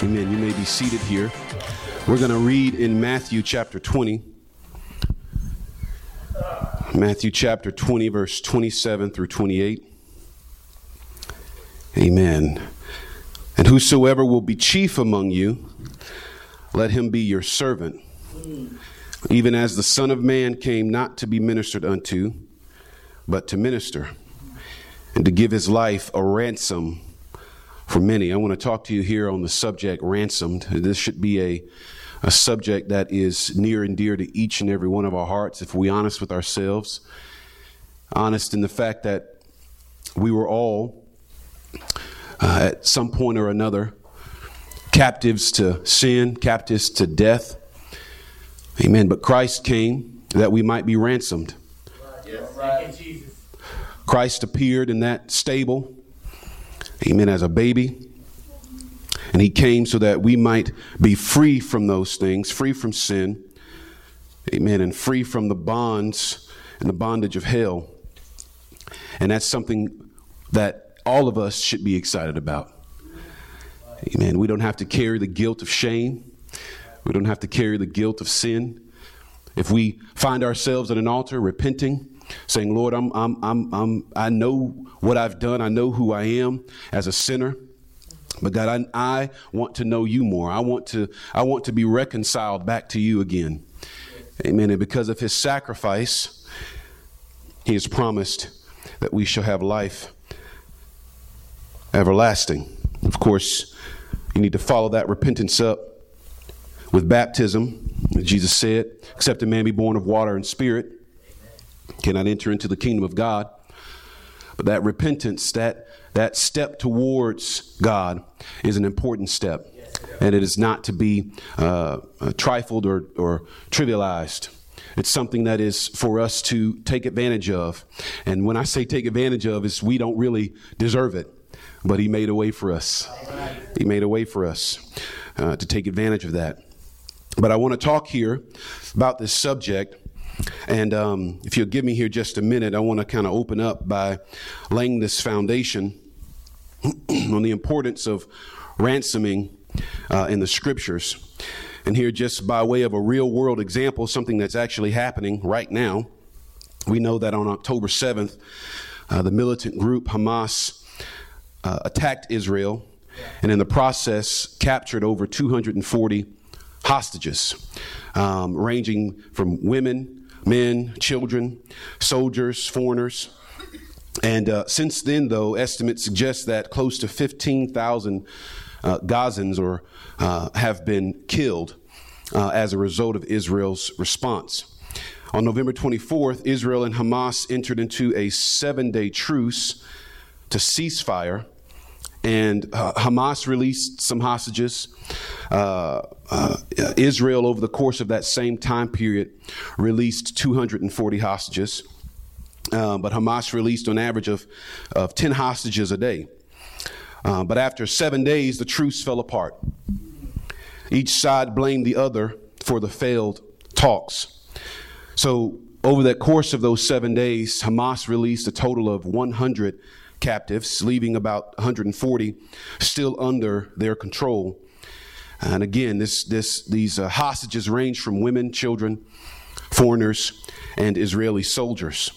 Amen. You may be seated here. We're going to read in Matthew chapter 20. Matthew chapter 20, verse 27 through 28. Amen. And whosoever will be chief among you, let him be your servant, even as the Son of Man came not to be ministered unto, but to minister, and to give his life a ransom for many. I want to talk to you here on the subject ransomed. This should be a, a subject that is near and dear to each and every one of our hearts if we're honest with ourselves, honest in the fact that we were all uh, at some point or another captives to sin, captives to death. Amen. But Christ came that we might be ransomed. Christ appeared in that stable Amen. As a baby. And he came so that we might be free from those things, free from sin. Amen. And free from the bonds and the bondage of hell. And that's something that all of us should be excited about. Amen. We don't have to carry the guilt of shame. We don't have to carry the guilt of sin. If we find ourselves at an altar repenting, saying, Lord, I'm, I'm, I'm, I'm, I know what I've done. I know who I am as a sinner. But God, I, I want to know you more. I want to, I want to be reconciled back to you again. Amen. And because of his sacrifice, he has promised that we shall have life everlasting. Of course, you need to follow that repentance up with baptism. Jesus said, except a man be born of water and spirit, cannot enter into the kingdom of God. But that repentance, that, that step towards God, is an important step. And it is not to be uh, uh, trifled or, or trivialized. It's something that is for us to take advantage of. And when I say take advantage of, is we don't really deserve it, but He made a way for us. He made a way for us uh, to take advantage of that. But I want to talk here about this subject and um, if you'll give me here just a minute, I want to kind of open up by laying this foundation on the importance of ransoming uh, in the scriptures. And here, just by way of a real world example, something that's actually happening right now, we know that on October 7th, uh, the militant group Hamas uh, attacked Israel and in the process captured over 240 hostages, um, ranging from women men, children, soldiers, foreigners. And uh, since then, though, estimates suggest that close to 15,000 uh, Gazans or, uh, have been killed uh, as a result of Israel's response. On November 24th, Israel and Hamas entered into a seven day truce to ceasefire and uh, Hamas released some hostages. Uh, uh, Israel, over the course of that same time period, released 240 hostages. Uh, but Hamas released on average of, of 10 hostages a day. Uh, but after seven days, the truce fell apart. Each side blamed the other for the failed talks. So, over the course of those seven days, Hamas released a total of 100 captives, leaving about 140 still under their control. And again, this, this, these uh, hostages range from women, children, foreigners, and Israeli soldiers.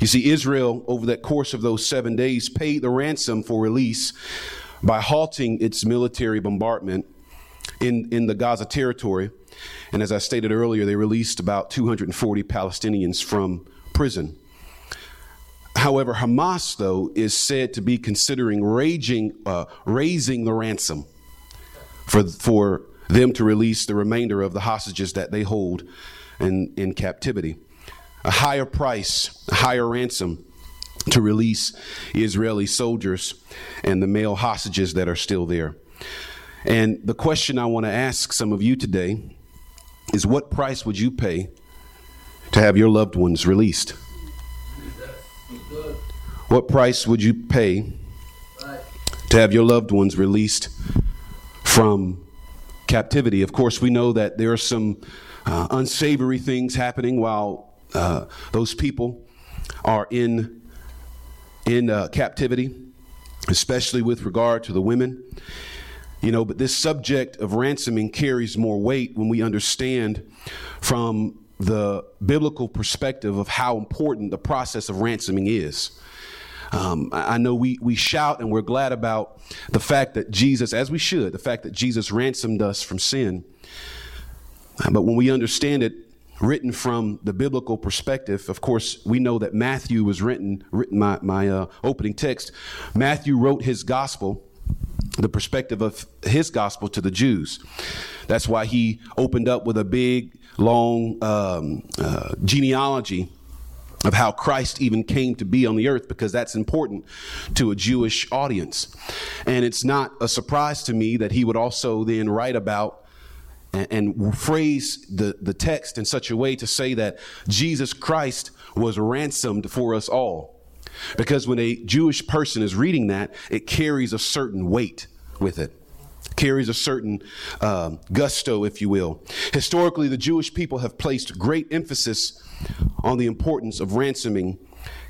You see, Israel, over that course of those seven days, paid the ransom for release by halting its military bombardment in, in the Gaza territory. And as I stated earlier, they released about 240 Palestinians from prison. However, Hamas, though, is said to be considering raging, uh, raising the ransom for, for them to release the remainder of the hostages that they hold in, in captivity. A higher price, a higher ransom to release Israeli soldiers and the male hostages that are still there. And the question I want to ask some of you today is what price would you pay to have your loved ones released? What price would you pay to have your loved ones released from captivity? Of course, we know that there are some uh, unsavory things happening while uh, those people are in in uh, captivity, especially with regard to the women. You know, but this subject of ransoming carries more weight when we understand from the biblical perspective of how important the process of ransoming is. Um, I know we, we shout and we're glad about the fact that Jesus, as we should, the fact that Jesus ransomed us from sin. But when we understand it written from the biblical perspective, of course, we know that Matthew was written, written my, my uh, opening text. Matthew wrote his gospel, the perspective of his gospel to the Jews. That's why he opened up with a big, long um, uh, genealogy of how Christ even came to be on the earth because that's important to a Jewish audience. And it's not a surprise to me that he would also then write about and, and phrase the, the text in such a way to say that Jesus Christ was ransomed for us all. Because when a Jewish person is reading that, it carries a certain weight with it carries a certain um, gusto, if you will. Historically, the Jewish people have placed great emphasis on the importance of ransoming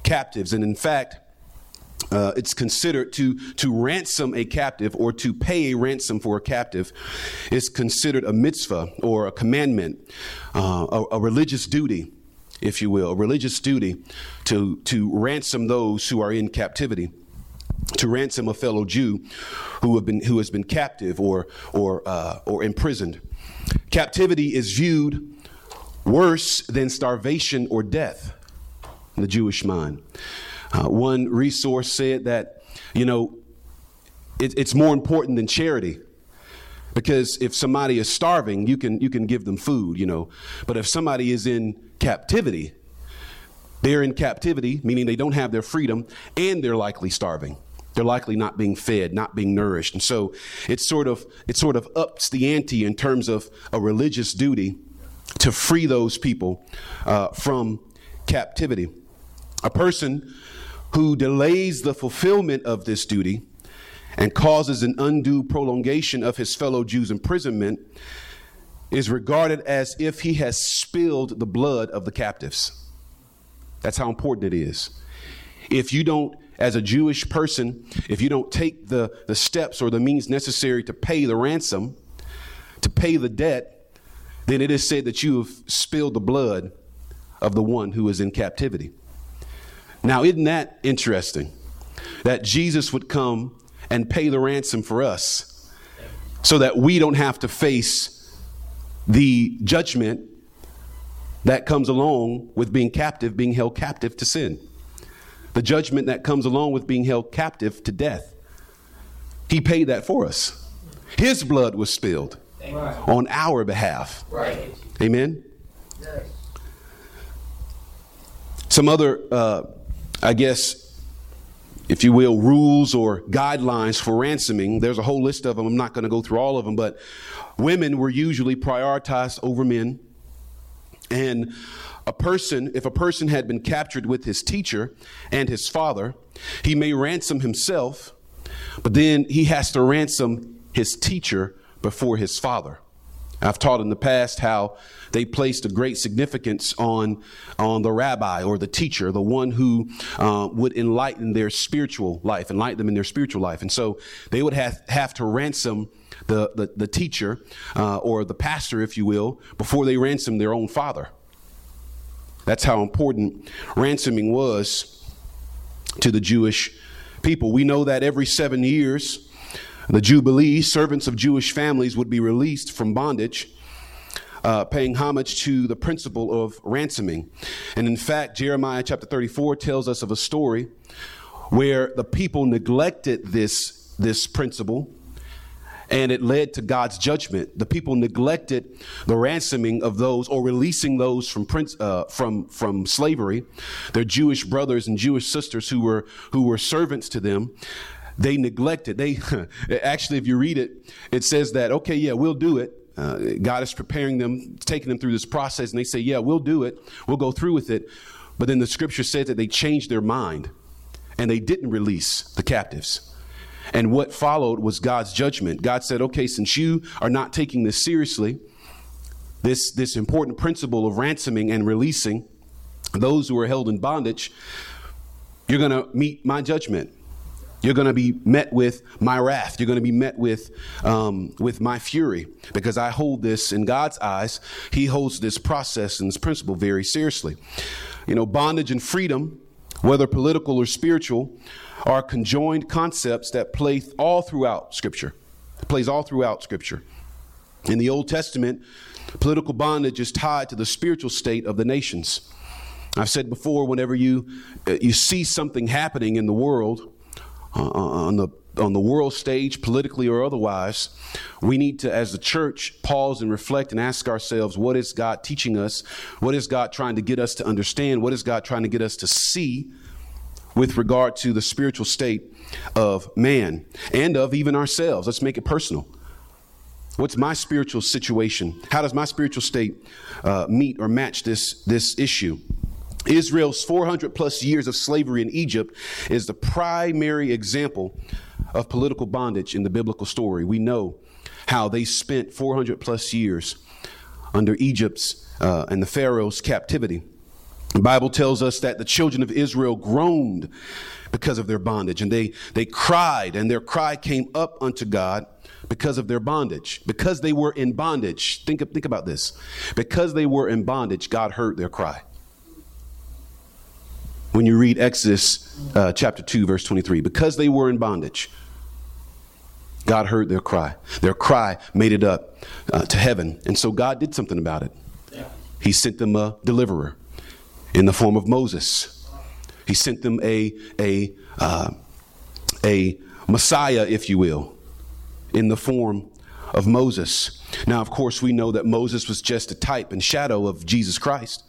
captives. And in fact, uh, it's considered to, to ransom a captive or to pay a ransom for a captive is considered a mitzvah or a commandment, uh, a, a, religious duty, if you will, a religious duty to, to ransom those who are in captivity, to ransom a fellow Jew who, have been, who has been captive or, or, uh, or imprisoned. Captivity is viewed worse than starvation or death in the Jewish mind. Uh, one resource said that, you know, it, it's more important than charity. Because if somebody is starving, you can, you can give them food, you know. But if somebody is in captivity, they're in captivity, meaning they don't have their freedom, and they're likely starving. They're likely not being fed, not being nourished. And so it sort of it sort of ups the ante in terms of a religious duty to free those people uh, from captivity. A person who delays the fulfillment of this duty and causes an undue prolongation of his fellow Jews' imprisonment is regarded as if he has spilled the blood of the captives. That's how important it is. If you don't, as a Jewish person, if you don't take the, the steps or the means necessary to pay the ransom, to pay the debt, then it is said that you have spilled the blood of the one who is in captivity. Now, isn't that interesting? That Jesus would come and pay the ransom for us so that we don't have to face the judgment that comes along with being captive, being held captive to sin. The judgment that comes along with being held captive to death. He paid that for us. His blood was spilled on our behalf. Right. Amen. Yes. Some other uh, I guess, if you will, rules or guidelines for ransoming. There's a whole list of them. I'm not going to go through all of them, but women were usually prioritized over men. And a person, if a person had been captured with his teacher and his father, he may ransom himself, but then he has to ransom his teacher before his father. I've taught in the past how they placed a great significance on, on the rabbi or the teacher, the one who uh, would enlighten their spiritual life, enlighten them in their spiritual life. And so they would have, have to ransom the, the, the teacher uh, or the pastor, if you will, before they ransom their own father. That's how important ransoming was to the Jewish people. We know that every seven years, the Jubilee, servants of Jewish families would be released from bondage, uh, paying homage to the principle of ransoming. And in fact, Jeremiah chapter 34 tells us of a story where the people neglected this, this principle and it led to God's judgment. The people neglected the ransoming of those or releasing those from prince, uh, from from slavery, their Jewish brothers and Jewish sisters who were who were servants to them. They neglected. They actually, if you read it, it says that okay, yeah, we'll do it. Uh, God is preparing them, taking them through this process, and they say, yeah, we'll do it. We'll go through with it. But then the scripture says that they changed their mind and they didn't release the captives. And what followed was God's judgment. God said, okay, since you are not taking this seriously, this, this important principle of ransoming and releasing those who are held in bondage, you're going to meet my judgment. You're going to be met with my wrath. You're going to be met with, um, with my fury because I hold this in God's eyes. He holds this process and this principle very seriously. You know, bondage and freedom, whether political or spiritual, are conjoined concepts that play all throughout Scripture. It plays all throughout Scripture. In the Old Testament, political bondage is tied to the spiritual state of the nations. I've said before, whenever you uh, you see something happening in the world, uh, uh, on the on the world stage, politically or otherwise, we need to, as the church, pause and reflect and ask ourselves, what is God teaching us? What is God trying to get us to understand? What is God trying to get us to see with regard to the spiritual state of man and of even ourselves? Let's make it personal. What's my spiritual situation? How does my spiritual state uh, meet or match this, this issue? Israel's 400 plus years of slavery in Egypt is the primary example of political bondage in the biblical story. We know how they spent 400 plus years under Egypt's uh, and the Pharaoh's captivity. The Bible tells us that the children of Israel groaned because of their bondage, and they, they cried, and their cry came up unto God because of their bondage. Because they were in bondage. Think, think about this. Because they were in bondage, God heard their cry when you read Exodus uh, chapter 2, verse 23. Because they were in bondage, God heard their cry. Their cry made it up uh, to heaven. And so God did something about it. He sent them a deliverer in the form of Moses. He sent them a, a, uh, a Messiah, if you will, in the form of Moses. Now, of course, we know that Moses was just a type and shadow of Jesus Christ.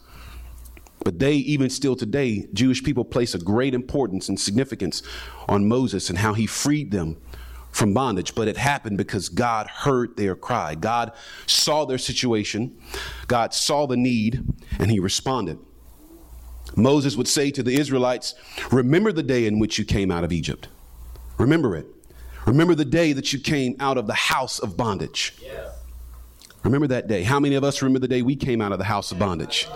But they, even still today, Jewish people place a great importance and significance on Moses and how he freed them from bondage. But it happened because God heard their cry. God saw their situation, God saw the need, and he responded. Moses would say to the Israelites, Remember the day in which you came out of Egypt. Remember it. Remember the day that you came out of the house of bondage. Yeah. Remember that day. How many of us remember the day we came out of the house of bondage?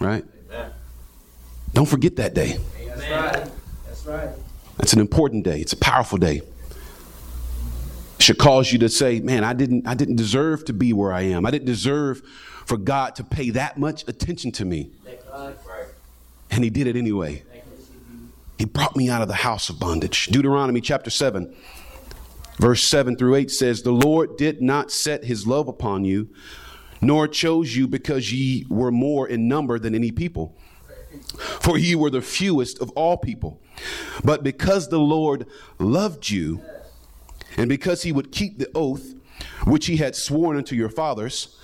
Right? Don't forget that day. That's right. That's right. That's an important day. It's a powerful day. It should cause you to say, "Man, I didn't I didn't deserve to be where I am. I didn't deserve for God to pay that much attention to me." And he did it anyway. He brought me out of the house of bondage. Deuteronomy chapter 7 Verse 7 through 8 says, The Lord did not set his love upon you, nor chose you because ye were more in number than any people. For ye were the fewest of all people. But because the Lord loved you, and because he would keep the oath which he had sworn unto your fathers,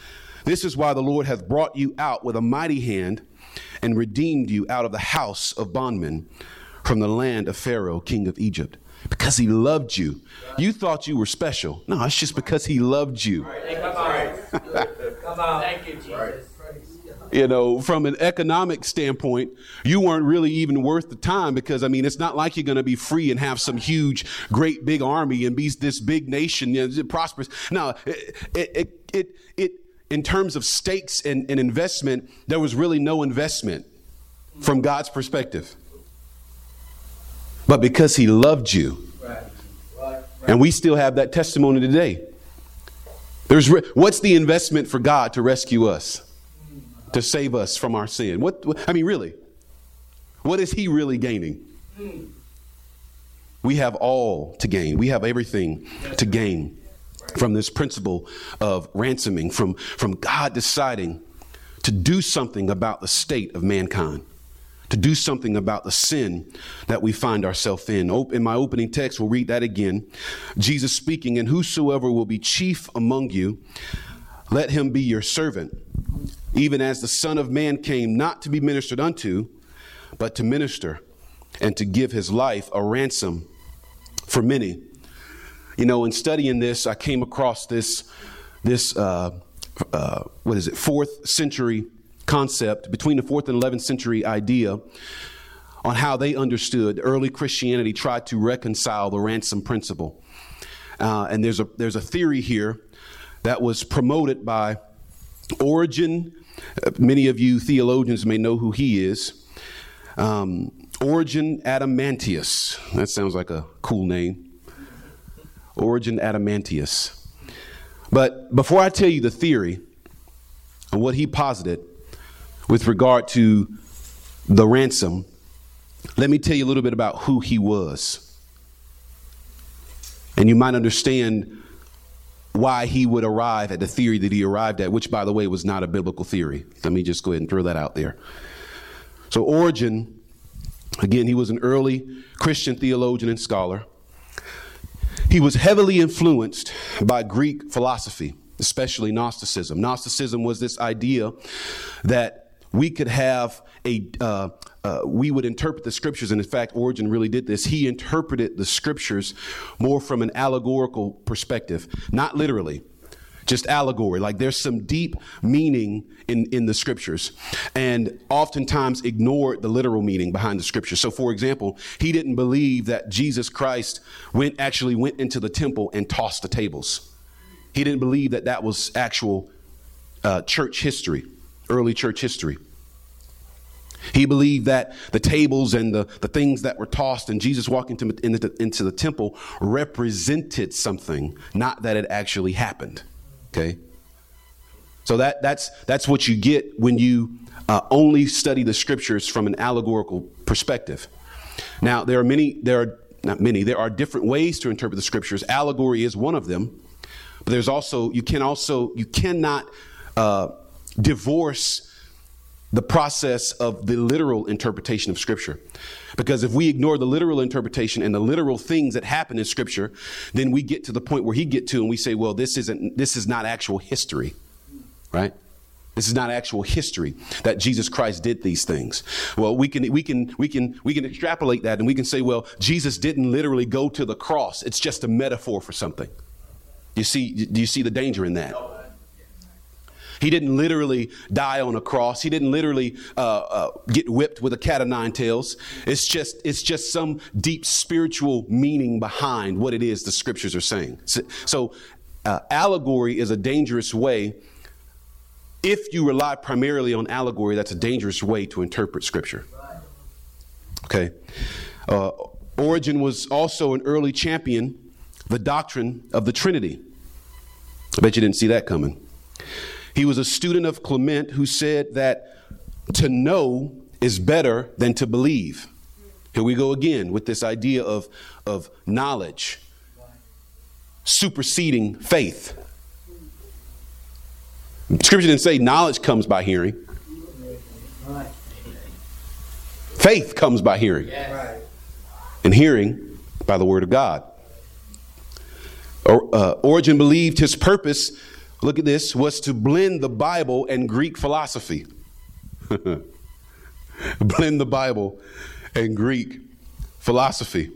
this is why the Lord hath brought you out with a mighty hand and redeemed you out of the house of bondmen from the land of Pharaoh, king of Egypt because he loved you. You thought you were special. No, it's just because he loved you. You know, from an economic standpoint, you weren't really even worth the time because, I mean, it's not like you're going to be free and have some huge, great big army and be this big nation, you know, prosperous. No, it, it, it, it, in terms of stakes and, and investment, there was really no investment from God's perspective but because he loved you. And we still have that testimony today. There's re- what's the investment for God to rescue us, to save us from our sin? What, what I mean, really, what is He really gaining? We have all to gain. We have everything to gain from this principle of ransoming, from, from God deciding to do something about the state of mankind to do something about the sin that we find ourselves in. In my opening text, we'll read that again. Jesus speaking, and whosoever will be chief among you, let him be your servant, even as the Son of Man came not to be ministered unto, but to minister and to give his life a ransom for many. You know, in studying this, I came across this, this uh, uh, what is it, fourth century concept, between the fourth and 11th century idea on how they understood early Christianity tried to reconcile the ransom principle. Uh, and there's a, there's a theory here that was promoted by Origen. Uh, many of you theologians may know who he is. Um, Origen Adamantius. That sounds like a cool name. Origen Adamantius. But before I tell you the theory and what he posited, with regard to the ransom, let me tell you a little bit about who he was. And you might understand why he would arrive at the theory that he arrived at, which, by the way, was not a biblical theory. Let me just go ahead and throw that out there. So, Origen, again, he was an early Christian theologian and scholar. He was heavily influenced by Greek philosophy, especially Gnosticism. Gnosticism was this idea that we could have a uh, uh, we would interpret the scriptures and in fact Origen really did this he interpreted the scriptures more from an allegorical perspective not literally just allegory like there's some deep meaning in, in the scriptures and oftentimes ignored the literal meaning behind the scriptures so for example he didn't believe that jesus christ went actually went into the temple and tossed the tables he didn't believe that that was actual uh, church history early church history. He believed that the tables and the, the things that were tossed and Jesus walking into, into, into the temple represented something, not that it actually happened. Okay? So that, that's, that's what you get when you uh, only study the scriptures from an allegorical perspective. Now, there are many, there are not many, there are different ways to interpret the scriptures. Allegory is one of them. But there's also, you can also, you cannot uh, divorce the process of the literal interpretation of Scripture. Because if we ignore the literal interpretation and the literal things that happen in Scripture, then we get to the point where he get to and we say, well, this isn't this is not actual history. Right? This is not actual history that Jesus Christ did these things. Well, we can we can we can we can extrapolate that and we can say, well, Jesus didn't literally go to the cross. It's just a metaphor for something. You see, do you see the danger in that? He didn't literally die on a cross. He didn't literally uh, uh, get whipped with a cat of nine tails. It's just, it's just some deep spiritual meaning behind what it is the scriptures are saying. So, so uh, allegory is a dangerous way. If you rely primarily on allegory, that's a dangerous way to interpret scripture. Okay. Uh, Origen was also an early champion, the doctrine of the Trinity. I bet you didn't see that coming. He was a student of Clement who said that to know is better than to believe. Here we go again with this idea of, of knowledge superseding faith. Scripture didn't say knowledge comes by hearing. Faith comes by hearing. And hearing by the word of God. Or, uh, Origen believed his purpose look at this, was to blend the Bible and Greek philosophy. blend the Bible and Greek philosophy.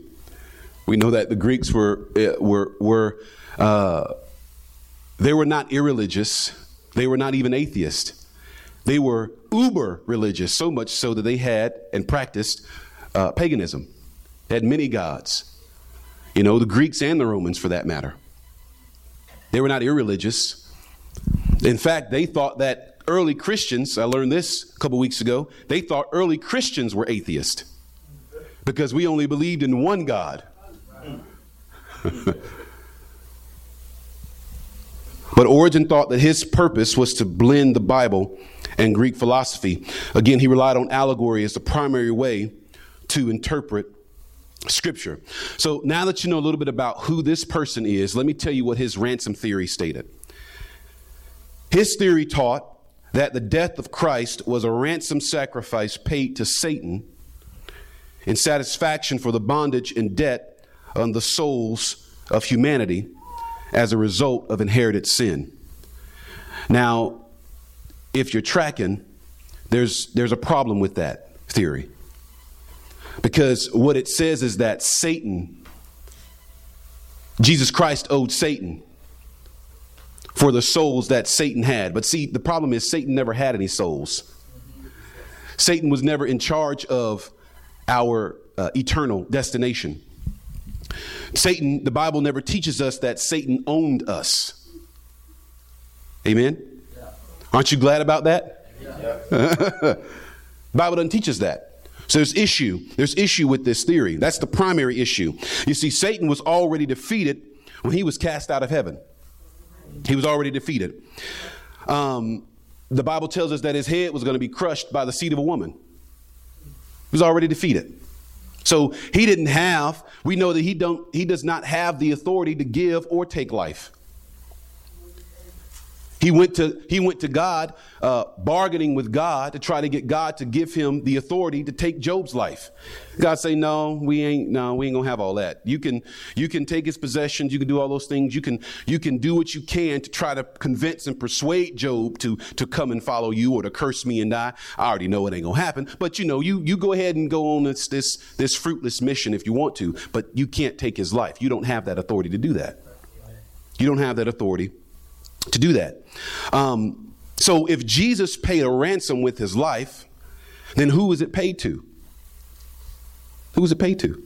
We know that the Greeks were eh, were were uh, they were not irreligious. They were not even atheist. They were uber religious, so much so that they had and practiced uh, paganism. They had many gods. You know, the Greeks and the Romans, for that matter. They were not irreligious. In fact, they thought that early Christians, I learned this a couple weeks ago, they thought early Christians were atheist because we only believed in one God. but Origen thought that his purpose was to blend the Bible and Greek philosophy. Again, he relied on allegory as the primary way to interpret Scripture. So now that you know a little bit about who this person is, let me tell you what his ransom theory stated. His theory taught that the death of Christ was a ransom sacrifice paid to Satan in satisfaction for the bondage and debt on the souls of humanity as a result of inherited sin. Now, if you're tracking, there's, there's a problem with that theory. Because what it says is that Satan, Jesus Christ owed Satan for the souls that Satan had. But see, the problem is Satan never had any souls. Satan was never in charge of our uh, eternal destination. Satan, the Bible never teaches us that Satan owned us. Amen? Aren't you glad about that? Bible doesn't teach us that. So there's issue. There's issue with this theory. That's the primary issue. You see, Satan was already defeated when he was cast out of heaven. He was already defeated. Um, the Bible tells us that his head was going to be crushed by the seed of a woman. He was already defeated. So he didn't have, we know that he don't he does not have the authority to give or take life. He went to, he went to God, uh, bargaining with God to try to get God to give him the authority to take Job's life. God say, no, we ain't, no, we ain't gonna have all that. You can, you can take his possessions. You can do all those things. You can, you can do what you can to try to convince and persuade Job to, to come and follow you or to curse me and die. I already know it ain't gonna happen. But you know, you, you go ahead and go on this, this, this fruitless mission if you want to, but you can't take his life. You don't have that authority to do that. You don't have that authority to do that. Um, so if Jesus paid a ransom with his life, then who was it paid to? Who was it paid to?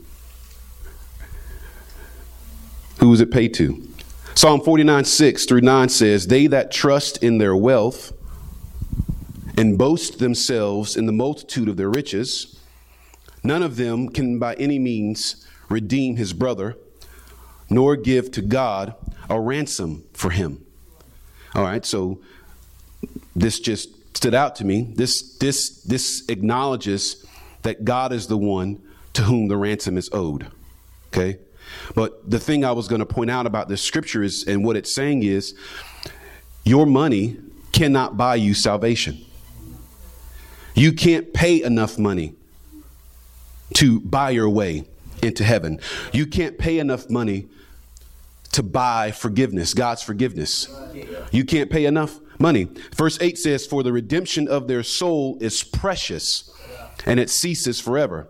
Who was it paid to? Psalm 49, 6 through 9 says, They that trust in their wealth and boast themselves in the multitude of their riches, none of them can by any means redeem his brother, nor give to God a ransom for him. All right, so this just stood out to me. This this this acknowledges that God is the one to whom the ransom is owed. Okay? But the thing I was going to point out about this scripture is and what it's saying is your money cannot buy you salvation. You can't pay enough money to buy your way into heaven. You can't pay enough money to buy forgiveness, God's forgiveness. You can't pay enough money. Verse 8 says, For the redemption of their soul is precious and it ceases forever.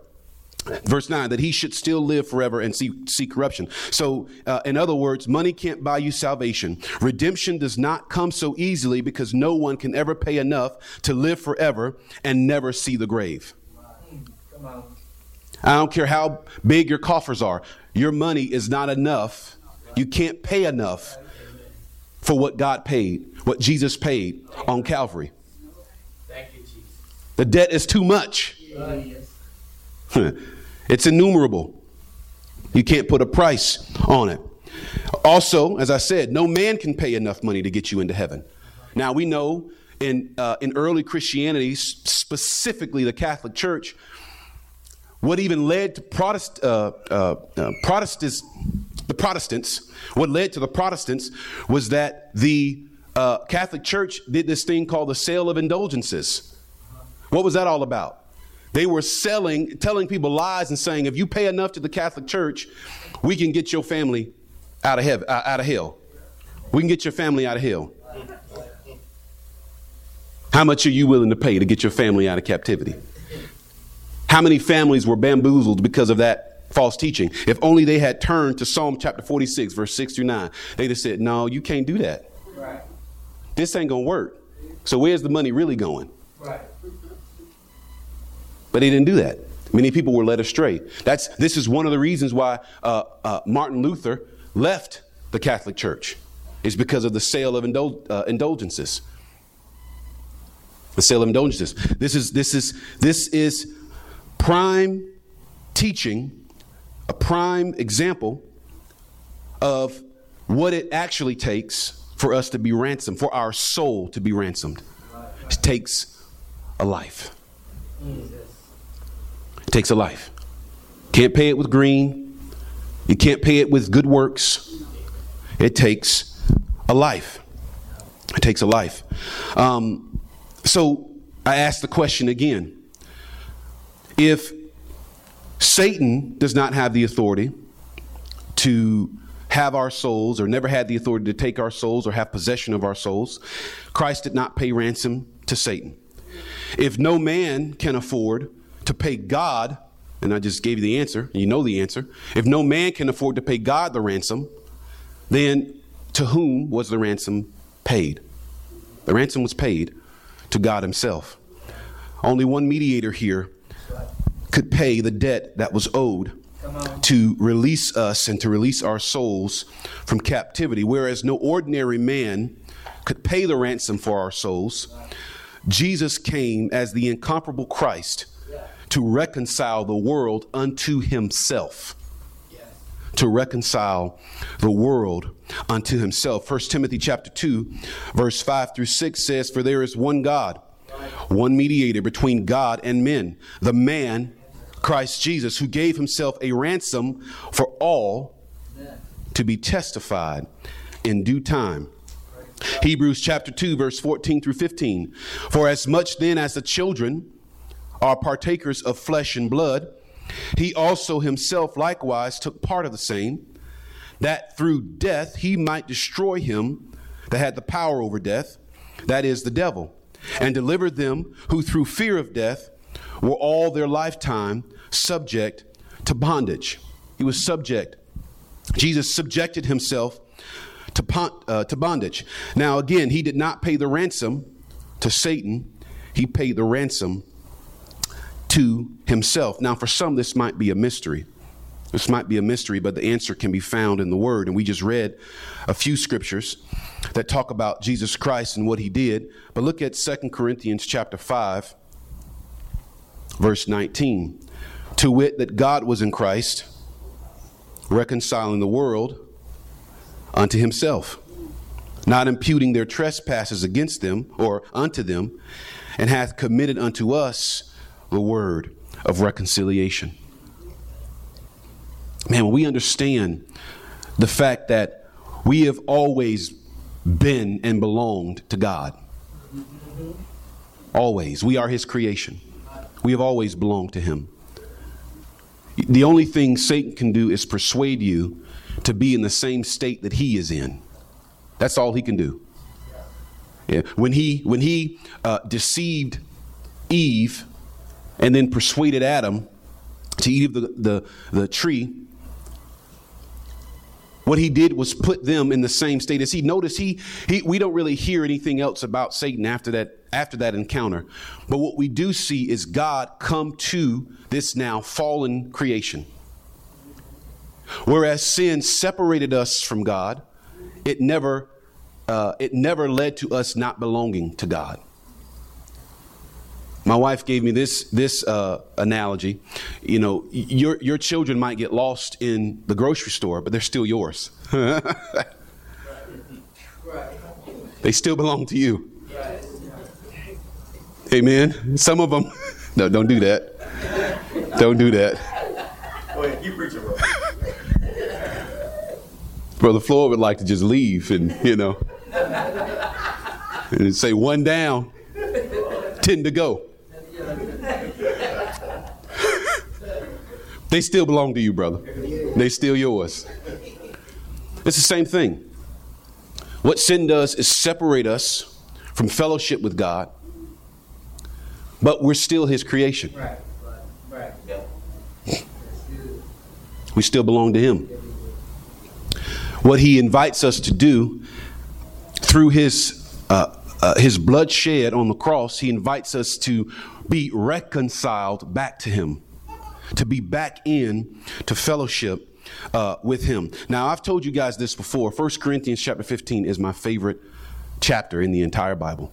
Verse 9, that he should still live forever and see, see corruption. So, uh, in other words, money can't buy you salvation. Redemption does not come so easily because no one can ever pay enough to live forever and never see the grave. I don't care how big your coffers are, your money is not enough you can't pay enough for what God paid, what Jesus paid on Calvary. The debt is too much. it's innumerable. You can't put a price on it. Also, as I said, no man can pay enough money to get you into heaven. Now, we know in, uh, in early Christianity, specifically the Catholic Church, what even led to Protest, uh, uh, uh Protestants, the Protestants, what led to the Protestants was that the uh, Catholic Church did this thing called the sale of indulgences. What was that all about? They were selling, telling people lies and saying, if you pay enough to the Catholic Church, we can get your family out of heaven, uh, out of hell. We can get your family out of hell. How much are you willing to pay to get your family out of captivity? How many families were bamboozled because of that false teaching. If only they had turned to Psalm chapter 46, verse 6 through 9, they'd have said, No, you can't do that. Right. This ain't going to work. So where's the money really going? Right. But they didn't do that. Many people were led astray. That's, this is one of the reasons why uh, uh, Martin Luther left the Catholic Church, is because of the sale of indul- uh, indulgences. The sale of indulgences. This is, this is, this is prime teaching a prime example of what it actually takes for us to be ransomed, for our soul to be ransomed. It takes a life. It takes a life. Can't pay it with green. You can't pay it with good works. It takes a life. It takes a life. Um, so I ask the question again. If Satan does not have the authority to have our souls or never had the authority to take our souls or have possession of our souls. Christ did not pay ransom to Satan. If no man can afford to pay God, and I just gave you the answer, you know the answer. If no man can afford to pay God the ransom, then to whom was the ransom paid? The ransom was paid to God Himself. Only one mediator here could pay the debt that was owed to release us and to release our souls from captivity, whereas no ordinary man could pay the ransom for our souls. Jesus came as the incomparable Christ to reconcile the world unto himself. To reconcile the world unto himself. 1 Timothy chapter 2, verse 5 through 6 says, For there is one God, one mediator between God and men, the man Christ Jesus, who gave himself a ransom for all to be testified in due time. Hebrews chapter 2, verse 14 through 15. For as much then as the children are partakers of flesh and blood, he also himself likewise took part of the same, that through death he might destroy him that had the power over death, that is, the devil, and deliver them who through fear of death were all their lifetime subject to bondage. He was subject. Jesus subjected himself to, uh, to bondage. Now, again, he did not pay the ransom to Satan, he paid the ransom to himself. Now, for some, this might be a mystery. This might be a mystery, but the answer can be found in the Word. And we just read a few scriptures that talk about Jesus Christ and what he did. But look at Second Corinthians chapter 5, verse 19. To wit, that God was in Christ, reconciling the world unto himself, not imputing their trespasses against them or unto them, and hath committed unto us the word of reconciliation. Man, when we understand the fact that we have always been and belonged to God, always, we are His creation. We have always belonged to Him. The only thing Satan can do is persuade you to be in the same state that he is in. That's all he can do. Yeah. When he when he uh, deceived Eve and then persuaded Adam to eat of the, the, the tree, what he did was put them in the same state as he. Notice he, he we don't really hear anything else about Satan after that after that encounter. But what we do see is God come to this now fallen creation. Whereas sin separated us from God, it never uh, it never led to us not belonging to God. My wife gave me this this uh, analogy. You know, your your children might get lost in the grocery store, but they're still yours. they still belong to you. Amen. Some of them. No, don't do that. Don't do that. Go ahead, you preach bro. Brother Floyd would like to just leave and you know, and say one down, ten to go. They still belong to you, brother. They still yours. It's the same thing. What sin does is separate us from fellowship with God, but we're still His creation. Right, right, right. We still belong to Him. What He invites us to do through His uh, uh, His blood shed on the cross, He invites us to be reconciled back to Him to be back in to fellowship uh, with him. Now, I've told you guys this before. 1 Corinthians chapter 15 is my favorite chapter in the entire Bible.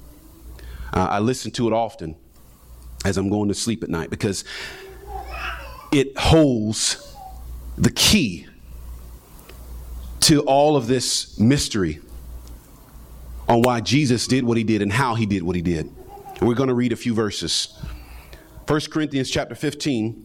Uh, I listen to it often as I'm going to sleep at night because it holds the key to all of this mystery on why Jesus did what he did and how he did what he did. We're going to read a few verses. 1 Corinthians chapter 15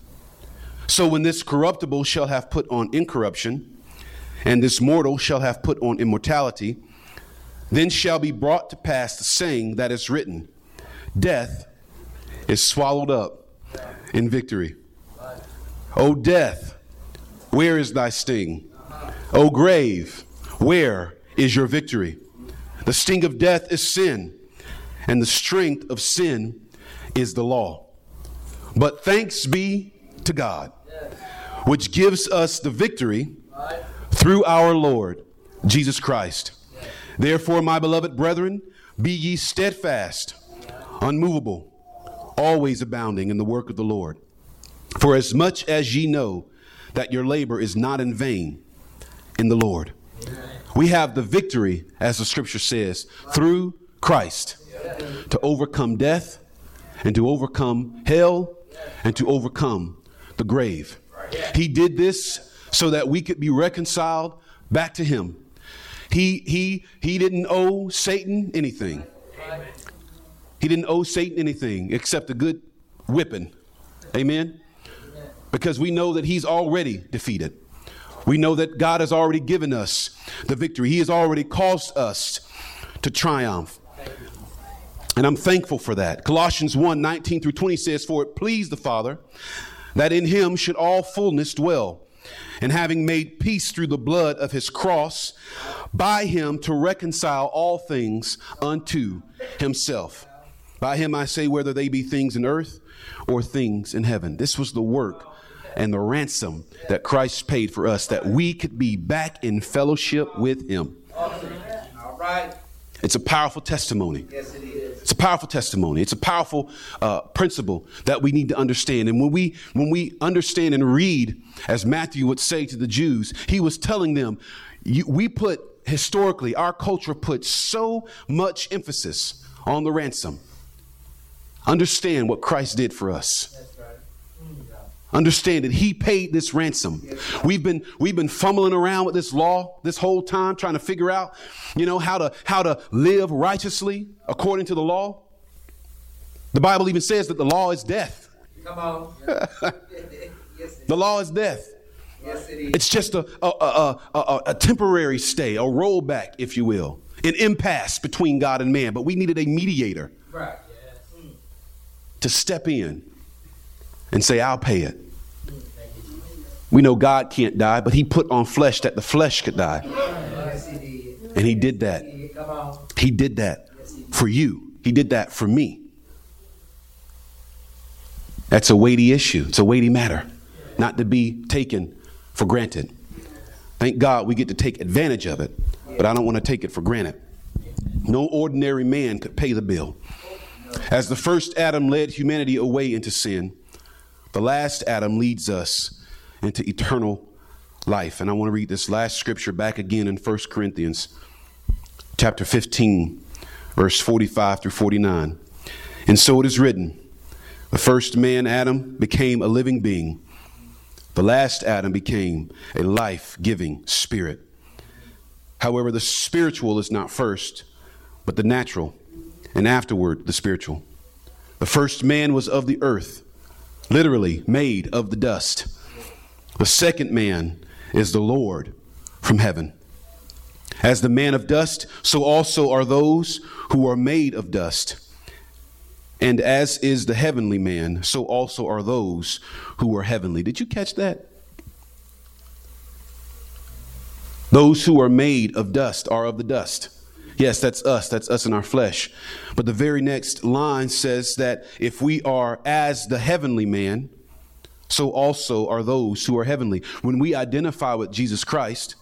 So when this corruptible shall have put on incorruption, and this mortal shall have put on immortality, then shall be brought to pass the saying that is written Death is swallowed up in victory. O death, where is thy sting? O grave, where is your victory? The sting of death is sin, and the strength of sin is the law. But thanks be to God, which gives us the victory through our Lord Jesus Christ. Therefore, my beloved brethren, be ye steadfast, unmovable, always abounding in the work of the Lord. For as much as ye know that your labor is not in vain in the Lord. We have the victory, as the scripture says, through Christ to overcome death and to overcome hell and to overcome the grave. He did this so that we could be reconciled back to him. He he he didn't owe Satan anything. He didn't owe Satan anything except a good whipping. Amen. Because we know that he's already defeated. We know that God has already given us the victory. He has already caused us to triumph. And I'm thankful for that. Colossians 1 19 through 20 says, For it pleased the Father that in him should all fullness dwell, and having made peace through the blood of his cross, by him to reconcile all things unto himself. By him I say, whether they be things in earth or things in heaven. This was the work and the ransom that Christ paid for us, that we could be back in fellowship with him. All right. It's a powerful testimony. Yes, it is. It's a powerful testimony. It's a powerful uh, principle that we need to understand. And when we when we understand and read, as Matthew would say to the Jews, he was telling them, we put historically our culture put so much emphasis on the ransom. Understand what Christ did for us. Understand that he paid this ransom. We've been we've been fumbling around with this law this whole time trying to figure out, you know, how to how to live righteously according to the law. The Bible even says that the law is death. Come on. the law is death. Yes, it is. It's just a, a, a, a, a temporary stay, a rollback, if you will, an impasse between God and man. But we needed a mediator right. yes. Hmm. to step in and say, I'll pay it. We know God can't die, but He put on flesh that the flesh could die. And He did that. He did that for you, He did that for me. That's a weighty issue, it's a weighty matter, not to be taken for granted. Thank God we get to take advantage of it, but I don't want to take it for granted. No ordinary man could pay the bill. As the first Adam led humanity away into sin, the last Adam leads us into eternal life. And I want to read this last scripture back again in 1 Corinthians chapter 15, verse 45 through 49. And so it is written the first man, Adam, became a living being. The last Adam became a life giving spirit. However, the spiritual is not first, but the natural, and afterward the spiritual. The first man was of the earth literally made of the dust. The second man is the Lord from heaven. As the man of dust, so also are those who are made of dust. And as is the heavenly man, so also are those who are heavenly. Did you catch that? Those who are made of dust are of the dust. Yes, that's us. That's us in our flesh. But the very next line says that if we are as the heavenly man, so also are those who are heavenly. When we identify with Jesus Christ,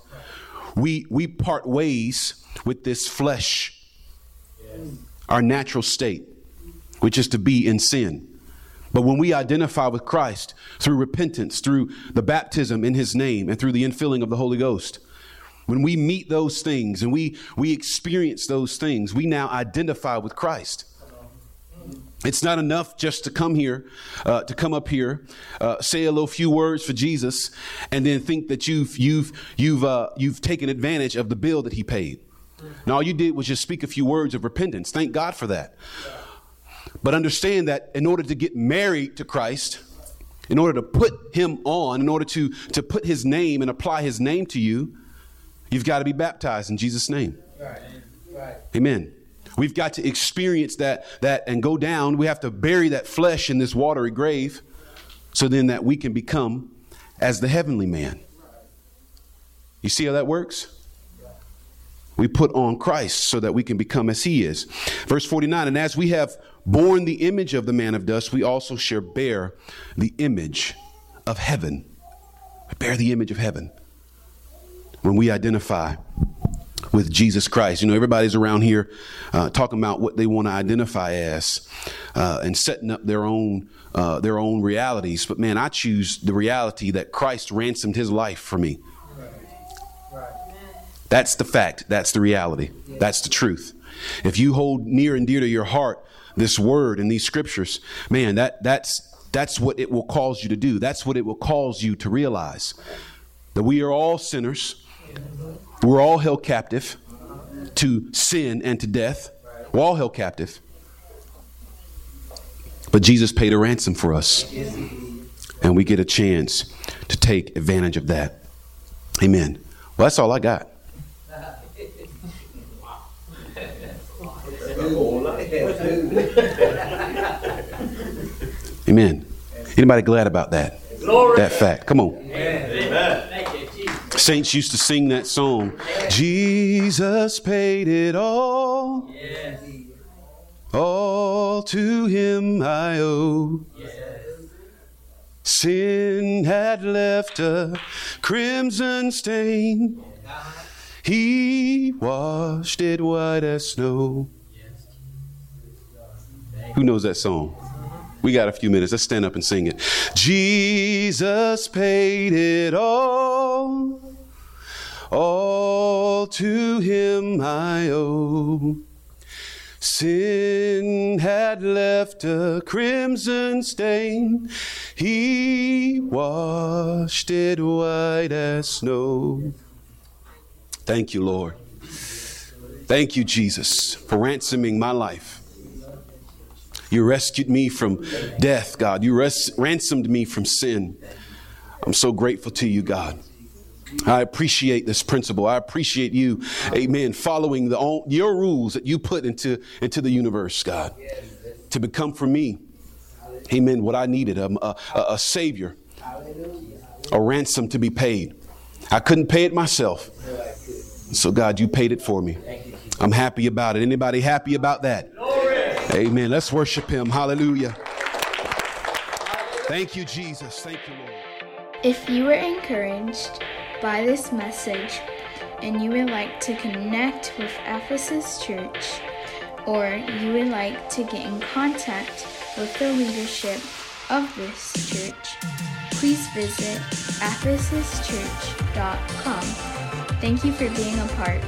we, we part ways with this flesh, our natural state, which is to be in sin. But when we identify with Christ through repentance, through the baptism in his name, and through the infilling of the Holy Ghost, when we meet those things and we, we experience those things, we now identify with Christ. It's not enough just to come here, uh, to come up here, uh, say a little few words for Jesus, and then think that you've you've you've uh, you've taken advantage of the bill that He paid. And all you did was just speak a few words of repentance. Thank God for that. But understand that in order to get married to Christ, in order to put Him on, in order to to put His name and apply His name to you, you've got to be baptized in Jesus' name. Right. Right. Amen. We've got to experience that, that and go down. We have to bury that flesh in this watery grave so then that we can become as the heavenly man. You see how that works? We put on Christ so that we can become as he is. Verse 49 And as we have borne the image of the man of dust, we also shall bear the image of heaven. Bear the image of heaven when we identify with Jesus Christ. You know, everybody's around here uh, talking about what they want to identify as uh, and setting up their own uh, their own realities. But man, I choose the reality that Christ ransomed His life for me. That's the fact. That's the reality. That's the truth. If you hold near and dear to your heart this word and these scriptures, man, that that's that's what it will cause you to do. That's what it will cause you to realize that we are all sinners. We're all held captive to sin and to death. We're all held captive. But Jesus paid a ransom for us. And we get a chance to take advantage of that. Amen. Well, that's all I got. Amen. Anybody glad about that? That fact. Come on. Amen. Saints used to sing that song. Jesus paid it all. All to him I owe. Sin had left a crimson stain. He washed it white as snow. Who knows that song? We got a few minutes. Let's stand up and sing it. Jesus paid it all. All to him I owe. Sin had left a crimson stain. He washed it white as snow. Thank you, Lord. Thank you, Jesus, for ransoming my life. You rescued me from death, God. You res- ransomed me from sin. I'm so grateful to you, God. I appreciate this principle. I appreciate you, amen, following the, your rules that you put into, into the universe, God, to become for me, amen, what I needed um, a, a, a Savior, a ransom to be paid. I couldn't pay it myself. So, God, you paid it for me. I'm happy about it. Anybody happy about that? Amen. Let's worship Him. Hallelujah. Thank you, Jesus. Thank you, Lord. If you were encouraged, by this message and you would like to connect with Ephesus Church or you would like to get in contact with the leadership of this church, please visit ephesuschurch.com. Thank you for being a part